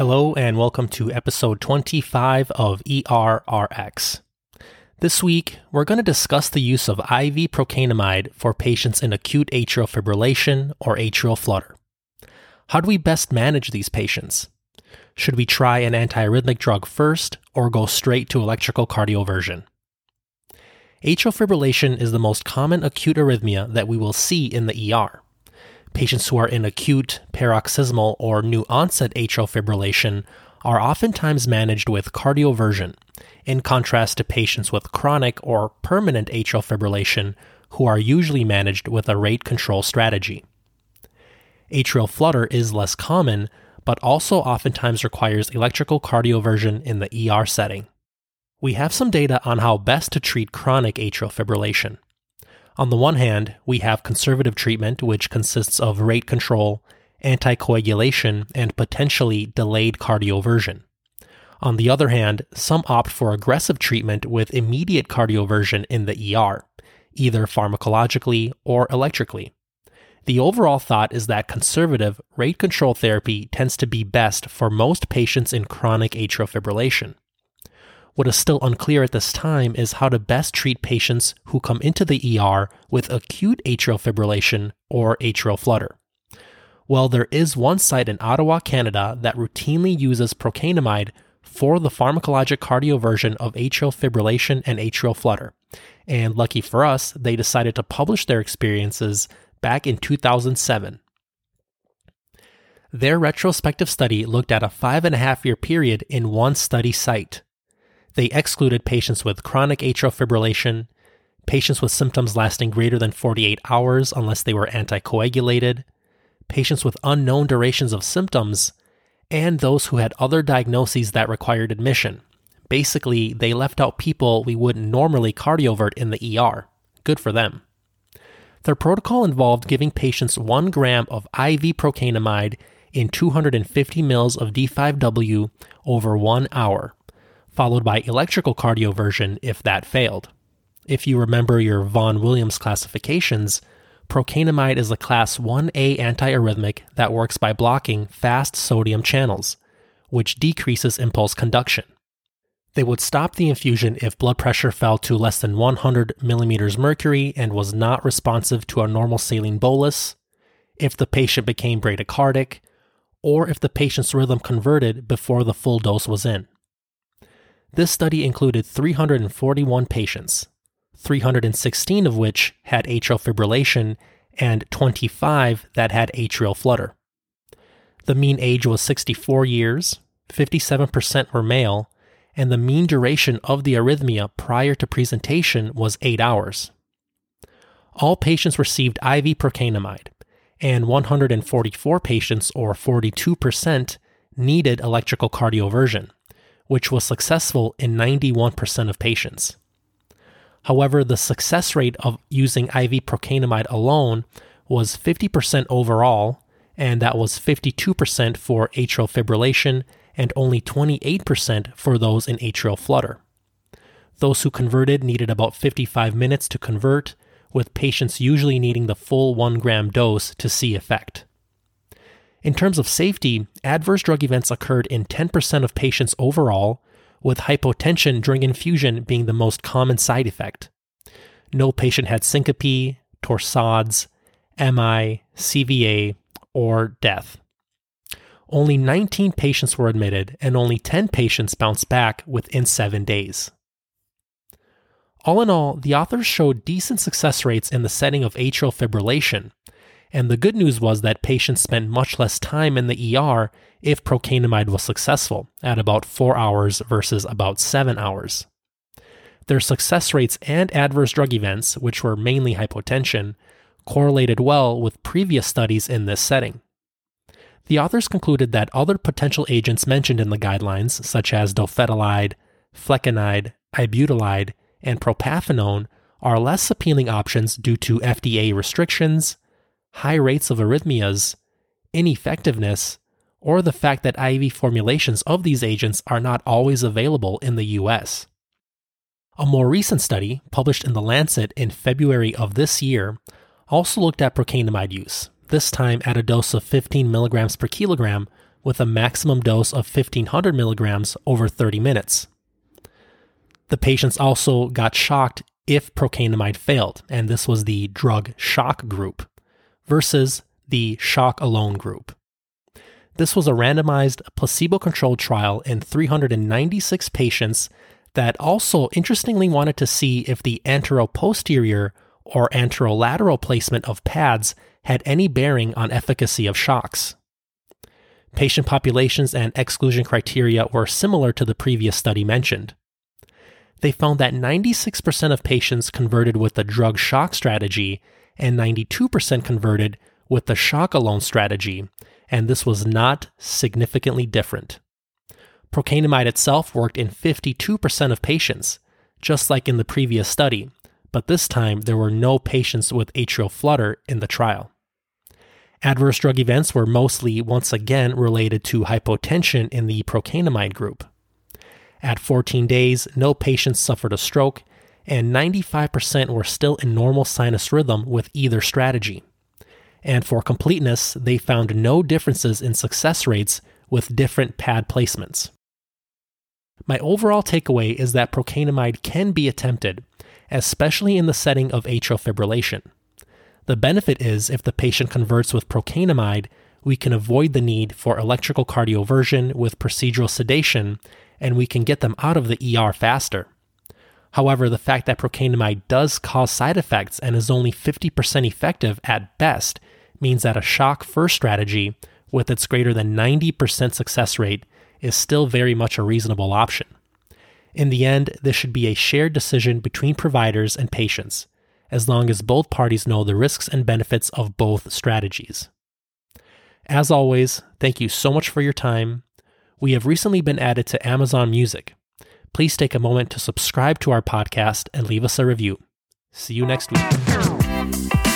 Hello, and welcome to episode 25 of ERRX. This week, we're going to discuss the use of IV procainamide for patients in acute atrial fibrillation or atrial flutter. How do we best manage these patients? Should we try an antiarrhythmic drug first or go straight to electrical cardioversion? Atrial fibrillation is the most common acute arrhythmia that we will see in the ER. Patients who are in acute, paroxysmal, or new onset atrial fibrillation are oftentimes managed with cardioversion, in contrast to patients with chronic or permanent atrial fibrillation who are usually managed with a rate control strategy. Atrial flutter is less common, but also oftentimes requires electrical cardioversion in the ER setting. We have some data on how best to treat chronic atrial fibrillation. On the one hand, we have conservative treatment, which consists of rate control, anticoagulation, and potentially delayed cardioversion. On the other hand, some opt for aggressive treatment with immediate cardioversion in the ER, either pharmacologically or electrically. The overall thought is that conservative rate control therapy tends to be best for most patients in chronic atrial fibrillation. What is still unclear at this time is how to best treat patients who come into the ER with acute atrial fibrillation or atrial flutter. Well, there is one site in Ottawa, Canada that routinely uses procainamide for the pharmacologic cardioversion of atrial fibrillation and atrial flutter. And lucky for us, they decided to publish their experiences back in 2007. Their retrospective study looked at a five and a half year period in one study site. They excluded patients with chronic atrial fibrillation, patients with symptoms lasting greater than 48 hours unless they were anticoagulated, patients with unknown durations of symptoms, and those who had other diagnoses that required admission. Basically, they left out people we wouldn't normally cardiovert in the ER. Good for them. Their protocol involved giving patients 1 gram of IV procainamide in 250 mils of D5W over one hour followed by electrical cardioversion if that failed. If you remember your Vaughan Williams classifications, procainamide is a class 1A antiarrhythmic that works by blocking fast sodium channels, which decreases impulse conduction. They would stop the infusion if blood pressure fell to less than 100 millimeters mercury and was not responsive to a normal saline bolus, if the patient became bradycardic, or if the patient's rhythm converted before the full dose was in. This study included 341 patients, 316 of which had atrial fibrillation and 25 that had atrial flutter. The mean age was 64 years, 57% were male, and the mean duration of the arrhythmia prior to presentation was 8 hours. All patients received IV procainamide, and 144 patients, or 42%, needed electrical cardioversion which was successful in 91% of patients. However, the success rate of using IV procainamide alone was 50% overall, and that was 52% for atrial fibrillation and only 28% for those in atrial flutter. Those who converted needed about 55 minutes to convert, with patients usually needing the full 1 gram dose to see effect. In terms of safety, adverse drug events occurred in 10% of patients overall, with hypotension during infusion being the most common side effect. No patient had syncope, torsades, MI, CVA, or death. Only 19 patients were admitted, and only 10 patients bounced back within seven days. All in all, the authors showed decent success rates in the setting of atrial fibrillation, and the good news was that patients spent much less time in the ER if procainamide was successful, at about 4 hours versus about 7 hours. Their success rates and adverse drug events, which were mainly hypotension, correlated well with previous studies in this setting. The authors concluded that other potential agents mentioned in the guidelines, such as dofetilide, flecainide, ibutilide, and propafenone, are less appealing options due to FDA restrictions, high rates of arrhythmias, ineffectiveness, or the fact that IV formulations of these agents are not always available in the US. A more recent study, published in The Lancet in February of this year, also looked at procainamide use, this time at a dose of 15 milligrams per kilogram with a maximum dose of 1500 milligrams over 30 minutes. The patients also got shocked if procainamide failed, and this was the drug shock group, versus the shock alone group. This was a randomized placebo controlled trial in 396 patients that also interestingly wanted to see if the anteroposterior or anterolateral placement of pads had any bearing on efficacy of shocks. Patient populations and exclusion criteria were similar to the previous study mentioned. They found that 96% of patients converted with the drug shock strategy and 92% converted with the shock alone strategy, and this was not significantly different. Procainamide itself worked in 52% of patients, just like in the previous study, but this time there were no patients with atrial flutter in the trial. Adverse drug events were mostly, once again, related to hypotension in the procainamide group. At 14 days, no patients suffered a stroke, and 95% were still in normal sinus rhythm with either strategy. And for completeness, they found no differences in success rates with different pad placements. My overall takeaway is that procainamide can be attempted, especially in the setting of atrial fibrillation. The benefit is if the patient converts with procainamide, we can avoid the need for electrical cardioversion with procedural sedation and we can get them out of the ER faster. However, the fact that procainamide does cause side effects and is only 50% effective at best means that a shock first strategy with its greater than 90% success rate is still very much a reasonable option. In the end, this should be a shared decision between providers and patients, as long as both parties know the risks and benefits of both strategies. As always, thank you so much for your time. We have recently been added to Amazon Music. Please take a moment to subscribe to our podcast and leave us a review. See you next week.